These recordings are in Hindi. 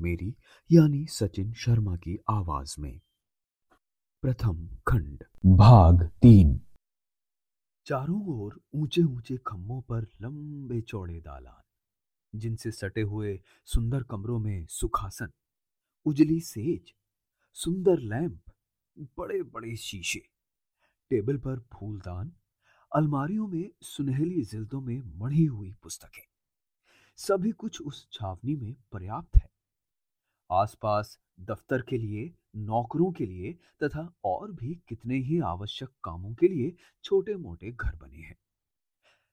मेरी यानी सचिन शर्मा की आवाज़ में। प्रथम खंड। भाग तीन। चारों ओर ऊँचे ऊँचे खम्भों पर लंबे चौड़े दालान जिनसे सटे हुए सुंदर कमरों में सुखासन उजली सेज सुंदर लैंप बड़े बड़े शीशे टेबल पर फूलदान अलमारियों में सुनहली जिल्दों में मढ़ी हुई पुस्तकें। सभी कुछ उस छावनी में पर्याप्त है। आसपास दफ्तर के लिए, नौकरों के लिए तथा और भी कितने ही आवश्यक कामों के लिए छोटे मोटे घर बने हैं।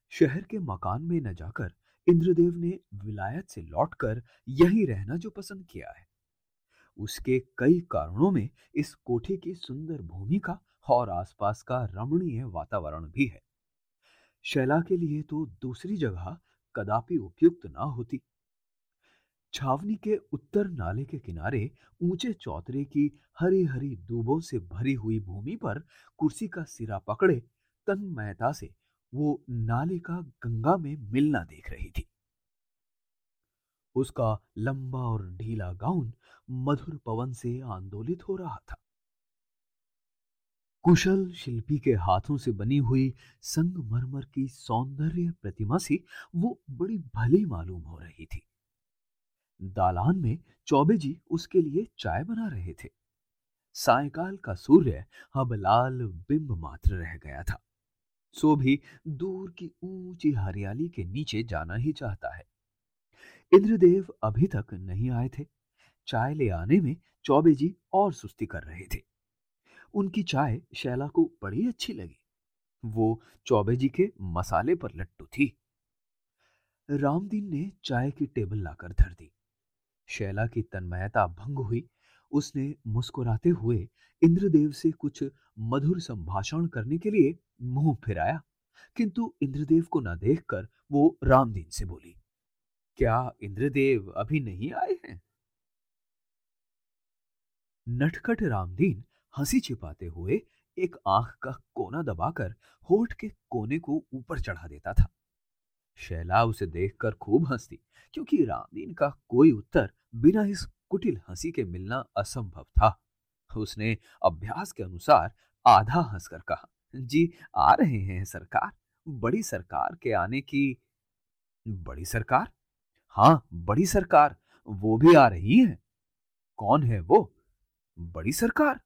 शहर के मकान में न जाकर इंद्रदेव ने विलायत से लौटकर यही रहना जो पसंद किया है। उसके कई कारणों में इस कोठे की सुंदर भूमि का और आसपास का रमणीय वातावरण भी है। शैला के लिए तो दूसरी जगह कदापि उपयुक्त ना होती। छावनी के उत्तर नाले के किनारे ऊँचे चौतरे की हरी हरी दूबों से भरी हुई भूमि पर कुर्सी का सिरा पकड़े तन्मयता से वो नाले का गंगा में मिलना देख रही थी। उसका लंबा और ढीला गाउन मधुर पवन से आंदोलित हो रहा था। कुशल शिल्पी के हाथों से बनी हुई संगमरमर की सौंदर्य प्रतिमा से वो बड़ी भली मालूम हो रही थी। दालान में चौबे जी उसके लिए चाय बना रहे थे। सायकाल का सूर्य अब लाल बिंब मात्र रह गया था। सो भी दूर की ऊँची हरियाली के नीचे जाना ही चाहता है। इंद्रदेव अभी तक नहीं आए थे। चाय ले आने में चौबे जी और सुस्ती कर रहे थे। उनकी चाय शैला को बड़ी अच्छी लगी। वो चौबे जी के मसाले पर लट्टू थी। रामदीन ने चाय की टेबल लाकर धर दी। शैला की तन्मयता भंग हुई। उसने मुस्कुराते हुए इंद्रदेव से कुछ मधुर संभाषण करने के लिए मुँह फिराया, किंतु इंद्रदेव को न देखकर वो रामदीन से बोली, क्या इंद्रदेव अभी नहीं आए हैं? नटखट रामदीन हँसी छिपाते हुए एक आँख का कोना दबाकर होठ के कोने को ऊपर चढ़ा देता था। शैला उसे देखकर खूब हंसती, क्योंकि रामदीन का कोई उत्तर बिना इस कुटिल हँसी के मिलना असंभव था। उसने अभ्यास के अनुसार आधा हंसकर कहा, जी, आ रहे हैं सरकार। बड़ी सरकार के आने की बड़ी सरकार? हाँ बड़ी सरकार। वो भी आ रही है। कौन है वो? बड़ी सरकार?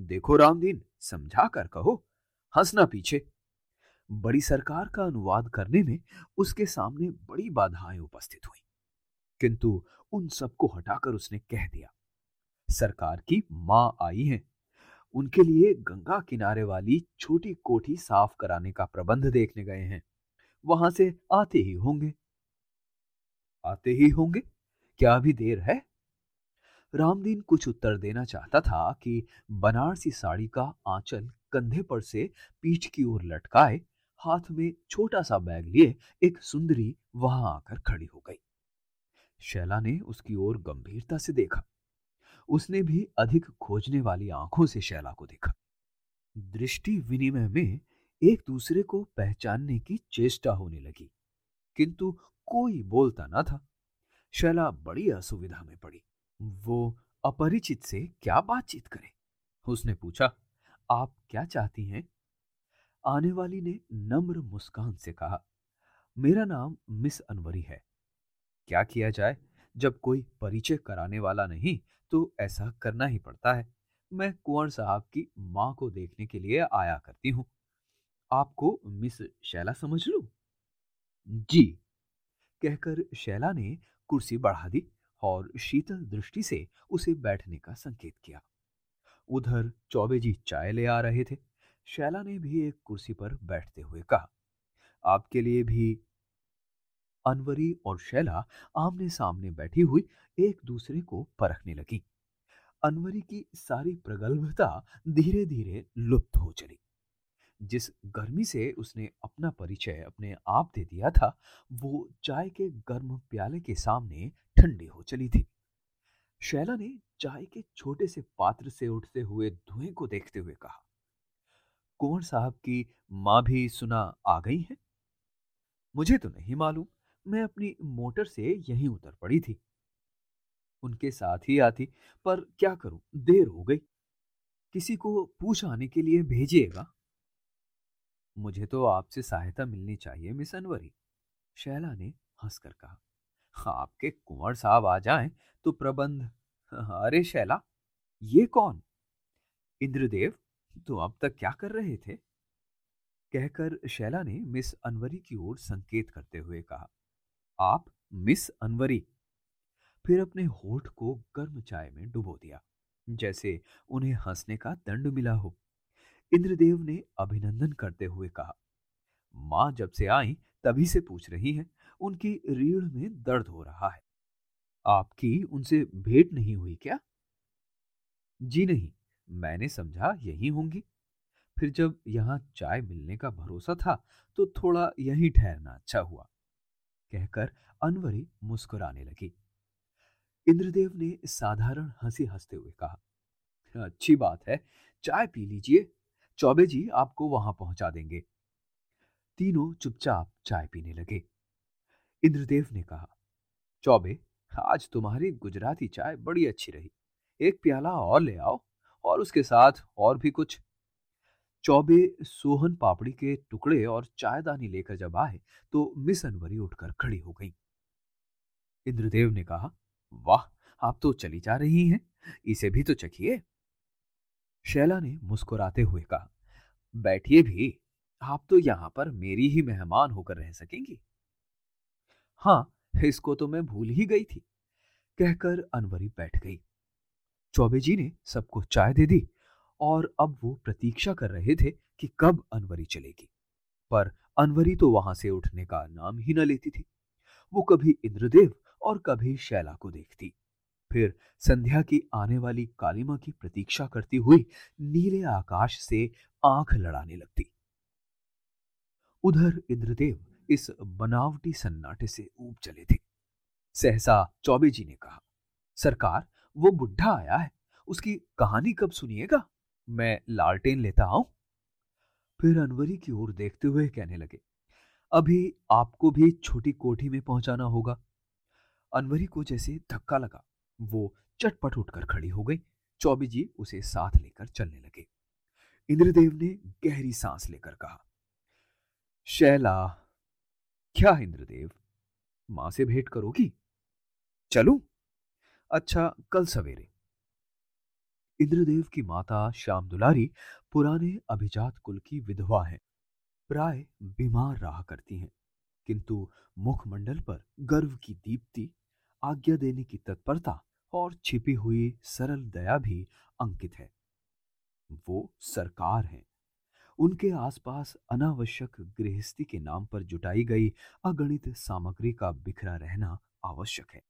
देखो रामदीन समझा कर कहो। हंसना पीछे। बड़ी सरकार का अनुवाद करने में उसके सामने बड़ी बाधाएँ उपस्थित हुई। किंतु उन सबको हटाकर उसने कह दिया, सरकार की माँ आई है। उनके लिए गंगा किनारे वाली छोटी कोठी साफ़ कराने का प्रबंध देखने गए हैं। वहाँ से आते ही होंगे। आते ही होंगे? क्या अभी देर है? रामदीन कुछ उत्तर देना चाहता था कि बनारसी साड़ी का आंचल कंधे पर से पीठ की ओर लटकाए हाथ में छोटा सा बैग लिए एक सुंदरी वहाँ आकर खड़ी हो गई। शैला ने उसकी ओर गंभीरता से देखा। उसने भी अधिक खोजने वाली आँखों से शैला को देखा। दृष्टि विनिमय में एक दूसरे को पहचानने की चेष्टा होने लगी, किंतु कोई बोलता ना था। शैला बड़ी असुविधा में पड़ी। वो अपरिचित से क्या बातचीत करे? उसने पूछा, आप क्या चाहती हैं? आने वाली ने नम्र मुस्कान से कहा, मेरा नाम मिस अनवरी है। क्या किया जाए? जब कोई परिचय कराने वाला नहीं तो ऐसा करना ही पड़ता है। मैं कुंवर साहब की माँ को देखने के लिए आया करती हूँ। आपको मिस शैला समझ लू? जी। कहकर शैला ने कुर्सी बढ़ा दी और शीतल दृष्टि से उसे बैठने का संकेत किया। उधर चौबे जी चाय ले आ रहे थे। शैला ने भी एक कुर्सी पर बैठते हुए कहा, आपके लिए भी अनवरी और शैला आमने सामने बैठी हुई एक दूसरे को परखने लगी। अनवरी की सारी प्रगल्भता धीरे धीरे लुप्त हो चली। जिस गर्मी से उसने अपना परिचय अपने आप दे दिया था, वो चाय के गर्म प्याले के सामने ठंडी हो चली थी। शैला ने चाय के छोटे से पात्र से उठते हुए धुएँ को देखते हुए कहा कुंवर साहब की माँ भी सुना आ गई है? मुझे तो नहीं मालूम। मैं अपनी मोटर से यहीं उतर पड़ी थी। उनके साथ ही आती, पर क्या करूँ? देर हो गई। किसी को पूछ आने के लिए भेजिएगा। मुझे तो आपसे सहायता मिलनी चाहिए, मिस अनवरी, शैला ने हंसकर कहा। आपके कुंवर साहब आ जाएँ तो प्रबंध। अरे शैला, ये कौन? इंद्रदेव तो अब तक क्या कर रहे थे? कहकर शैला ने मिस अनवरी की ओर संकेत करते हुए कहा, आप मिस अनवरी। फिर अपने होठ को गर्म चाय में डुबो दिया, जैसे उन्हें हंसने का दंड मिला हो। इंद्रदेव ने अभिनंदन करते हुए कहा, माँ जब से आई, तभी से पूछ रही हैं, उनकी रीढ़ में दर्द हो रहा है। आपकी उनसे भेंट नहीं हुई क्या? जी नहीं। मैंने समझा यही होंगी। फिर जब यहाँ चाय मिलने का भरोसा था तो थोड़ा यही ठहरना अच्छा हुआ। कहकर अनवरी मुस्कुराने लगी। इंद्रदेव ने साधारण हँसी हँसते हुए कहा, अच्छी बात है, चाय पी लीजिए। चौबे जी आपको वहाँ पहुँचा देंगे। तीनों चुपचाप चाय पीने लगे। इंद्रदेव ने कहा, चौबे, आज तुम्हारी गुजराती चाय बड़ी अच्छी रही। एक प्याला और ले आओ। और उसके साथ और भी कुछ। चौबे सोहन पापड़ी के टुकड़े और चायदानी लेकर जब आए तो मिस अनवरी उठकर खड़ी हो गई। इंद्रदेव ने कहा, वाह, आप तो चली जा रही हैं, इसे भी तो चखिए। शैला ने मुस्कुराते हुए कहा, बैठिए भी, आप तो यहाँ पर मेरी ही मेहमान होकर रह सकेंगी। हाँ, इसको तो मैं भूल ही गई थी, कहकर अनवरी बैठ गई। चौबे जी ने सबको चाय दे दी और अब वो प्रतीक्षा कर रहे थे कि कब अनवरी चलेगी। पर अनवरी तो वहाँ से उठने का नाम ही न लेती थी। वो कभी इंद्रदेव और कभी शैला को देखती। फिर संध्या की आने वाली कालिमा की प्रतीक्षा करती हुई नीले आकाश से आँख लड़ाने लगती। उधर इंद्रदेव इस बनावटी सन्नाटे से ऊब चले थे। सहसा चौबे जी ने कहा, सरकार वो बुढ़ा आया है। उसकी कहानी कब सुनिएगा? मैं लालटेन लेता आऊँ। फिर अनवरी की ओर देखते हुए कहने लगे, अभी आपको भी छोटी कोठी में पहुंचाना होगा। अनवरी को जैसे धक्का लगा, वो चटपट उठकर खड़ी हो गई। चौबे जी उसे साथ लेकर चलने लगे। इंद्रदेव ने गहरी सांस लेकर कहा, शैला, क्या इंद्रदेव? माँ से भेंट करोगी? चलूँ? अच्छा कल सवेरे। इंद्रदेव की माता श्याम दुलारी पुराने अभिजात कुल की विधवा हैं। प्राय बीमार रहा करती हैं, किंतु मुखमंडल पर गर्व की दीप्ति, आज्ञा देने की तत्परता और छिपी हुई सरल दया भी अंकित है। वो सरकार हैं। उनके आसपास अनावश्यक गृहस्थी के नाम पर जुटाई गई अगणित सामग्री का बिखरा रहना आवश्यक है।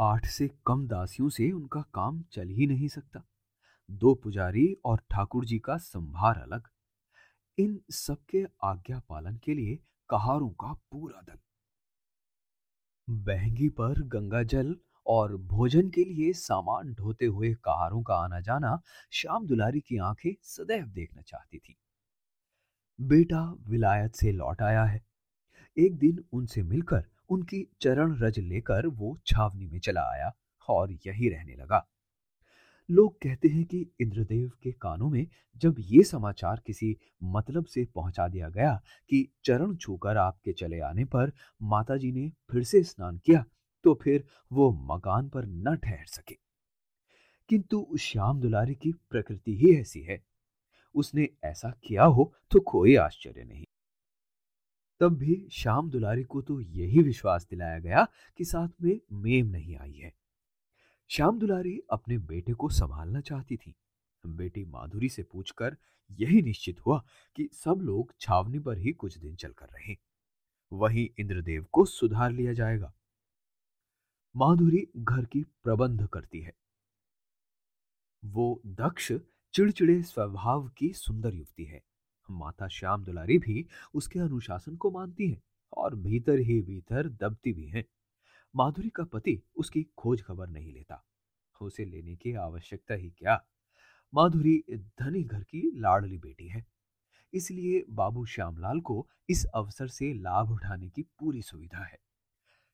आठ से कम दासियों से उनका काम चल ही नहीं सकता। दो पुजारी और ठाकुर जी का संभार अलग। इन सबके आज्ञा पालन के लिए कहारों का पूरा दल बहंगी पर गंगा जल और भोजन के लिए सामान ढोते हुए कहारों का आना जाना श्याम दुलारी की आँखें सदैव देखना चाहती थी। बेटा विलायत से लौट आया है। एक दिन उनसे मिलकर उनकी चरण रज लेकर वो छावनी में चला आया और यही रहने लगा। लोग कहते हैं कि इंद्रदेव के कानों में जब ये समाचार किसी मतलब से पहुँचा दिया गया कि चरण छूकर आपके चले आने पर माताजी ने फिर से स्नान किया तो फिर वो मकान पर न ठहर सके। किंतु श्याम दुलारी की प्रकृति ही ऐसी है। उसने ऐसा किया हो तो कोई आश्चर्य नहीं। तब भी श्याम दुलारी को तो यही विश्वास दिलाया गया कि साथ में मेम नहीं आई है। श्याम दुलारी अपने बेटे को संभालना चाहती थी। बेटी माधुरी से पूछकर यही निश्चित हुआ कि सब लोग छावनी पर ही कुछ दिन चलकर रहे। वहीं इंद्रदेव को सुधार लिया जाएगा। माधुरी घर की प्रबंध करती है। वो दक्ष चिड़चिड़े स्वभाव की सुंदर युवती है। माता श्याम दुलारी भी उसके अनुशासन को मानती है और भीतर ही भीतर दबती भी है। माधुरी का पति उसकी खोज खबर नहीं लेता। उसे लेने की आवश्यकता ही क्या? माधुरी धनी घर की लाडली बेटी है। इसलिए बाबू श्यामलाल को इस अवसर से लाभ उठाने की पूरी सुविधा है।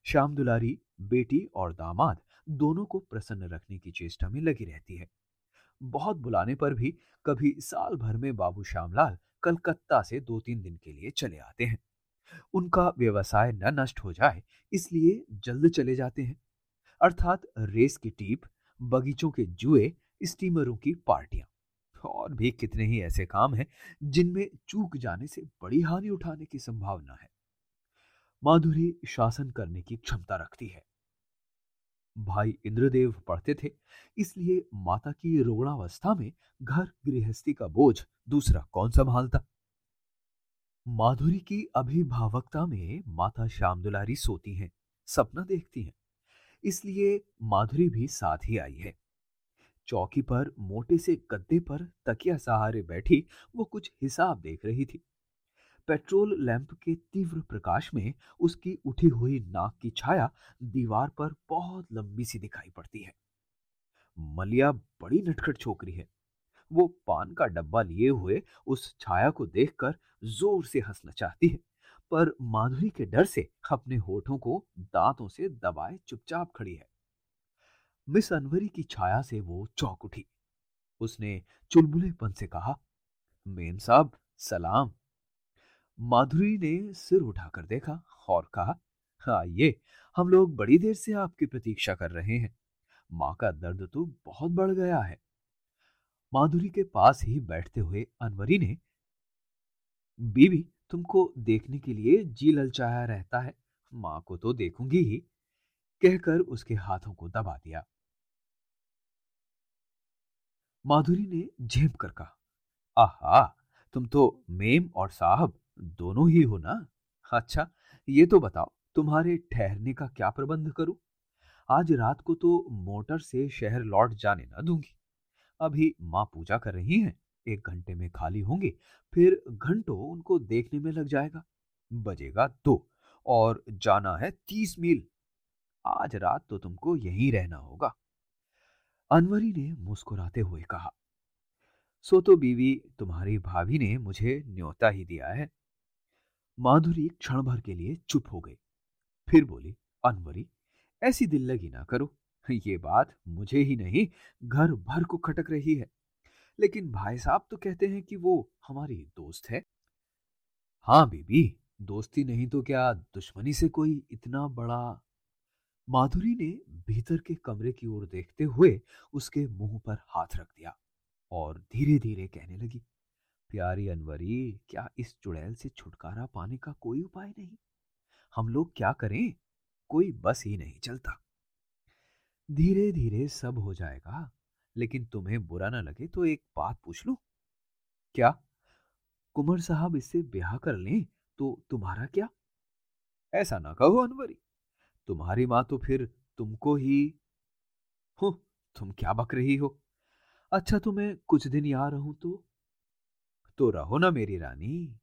श्याम दुलारी, बेटी और दामाद दोनों को प्रसन्न रखने की चेष्टा में लगी रहती है। बहुत बुलाने पर भी कभी साल भर में बाबू श्यामलाल कलकत्ता से दो तीन दिन के लिए चले आते हैं। उनका व्यवसाय न नष्ट हो जाए, इसलिए जल्द चले जाते हैं। अर्थात रेस की टीप, बगीचों के जुए, स्टीमरों की पार्टियाँ, और भी कितने ही ऐसे काम हैं जिनमें चूक जाने से बड़ी हानि उठाने की संभावना है। माधुरी शासन करने की क्षमता रखती है। भाई इंद्रदेव पढ़ते थे, इसलिए माता की रोगणावस्था में घर गृहस्थी का बोझ दूसरा कौन संभालता? माधुरी की अभिभावकता में माता श्याम दुलारी सोती हैं, सपना देखती हैं। इसलिए माधुरी भी साथ ही आई है। चौकी पर मोटे से गद्दे पर तकिया सहारे बैठी वो कुछ हिसाब देख रही थी। पेट्रोल लैंप के तीव्र प्रकाश में उसकी उठी हुई नाक की छाया दीवार पर बहुत लंबी सी दिखाई पड़ती है। मलिया बड़ी नटखट छोकरी है। वो पान का डब्बा लिए हुए उस छाया को देखकर ज़ोर से हंसना चाहती है, पर माधुरी के डर से अपने होठों को दांतों से दबाए चुपचाप खड़ी है। मिस अनवरी की छाया से वो चौक उठी। उसने चुलबुलेपन से कहा मेन साहब, सलाम। माधुरी ने सिर उठाकर देखा और कहा, आइए, हम लोग बड़ी देर से आपकी प्रतीक्षा कर रहे हैं। माँ का दर्द तो बहुत बढ़ गया है माधुरी के पास ही बैठते हुए अनवरी ने, बीबी, तुमको देखने के लिए जी ललचाया रहता है। माँ को तो देखूँगी ही कहकर उसके हाथों को दबा दिया। माधुरी ने झेप कर कहा, आहा, तुम तो मेम और साहब। दोनों ही हो ना? अच्छा ये तो बताओ, तुम्हारे ठहरने का क्या प्रबंध करूँ? आज रात को तो मोटर से शहर लौट जाने ना दूँगी। अभी माँ पूजा कर रही हैं, एक घंटे में खाली होंगे, फिर घंटों उनको देखने में लग जाएगा। बजेगा दो, और जाना है तीस मील। आज रात तो तुमको यहीं रहना होगा। अनवरी ने मुस्कुराते हुए कहा, सो तो बीवी, तुम्हारी भाभी ने मुझे न्योता ही दिया है। माधुरी क्षण भर के लिए चुप हो गई। फिर बोली, अनवरी, ऐसी दिल लगी ना करो। ये बात मुझे ही नहीं, घर भर को खटक रही है। लेकिन भाई साहब तो कहते हैं कि वो हमारी दोस्त है। हाँ बीबी, दोस्ती नहीं तो क्या दुश्मनी से कोई इतना बड़ा माधुरी ने भीतर के कमरे की ओर देखते हुए उसके मुँह पर हाथ रख दिया और धीरे धीरे कहने लगी प्यारी अनवरी, क्या इस चुड़ैल से छुटकारा पाने का कोई उपाय नहीं? हम लोग क्या करें? कोई बस ही नहीं चलता। धीरे धीरे सब हो जाएगा, लेकिन तुम्हें बुरा ना लगे तो एक बात पूछ लू। क्या? कुंवर साहब इससे ब्याह कर लें तो तुम्हारा क्या? ऐसा ना कहो अनवरी, तुम्हारी माँ तो फिर तुमको ही हो, तुम क्या बक रही हो? अच्छा तो मैं कुछ दिन यहाँ रहूँ तो? तो रहो ना मेरी रानी।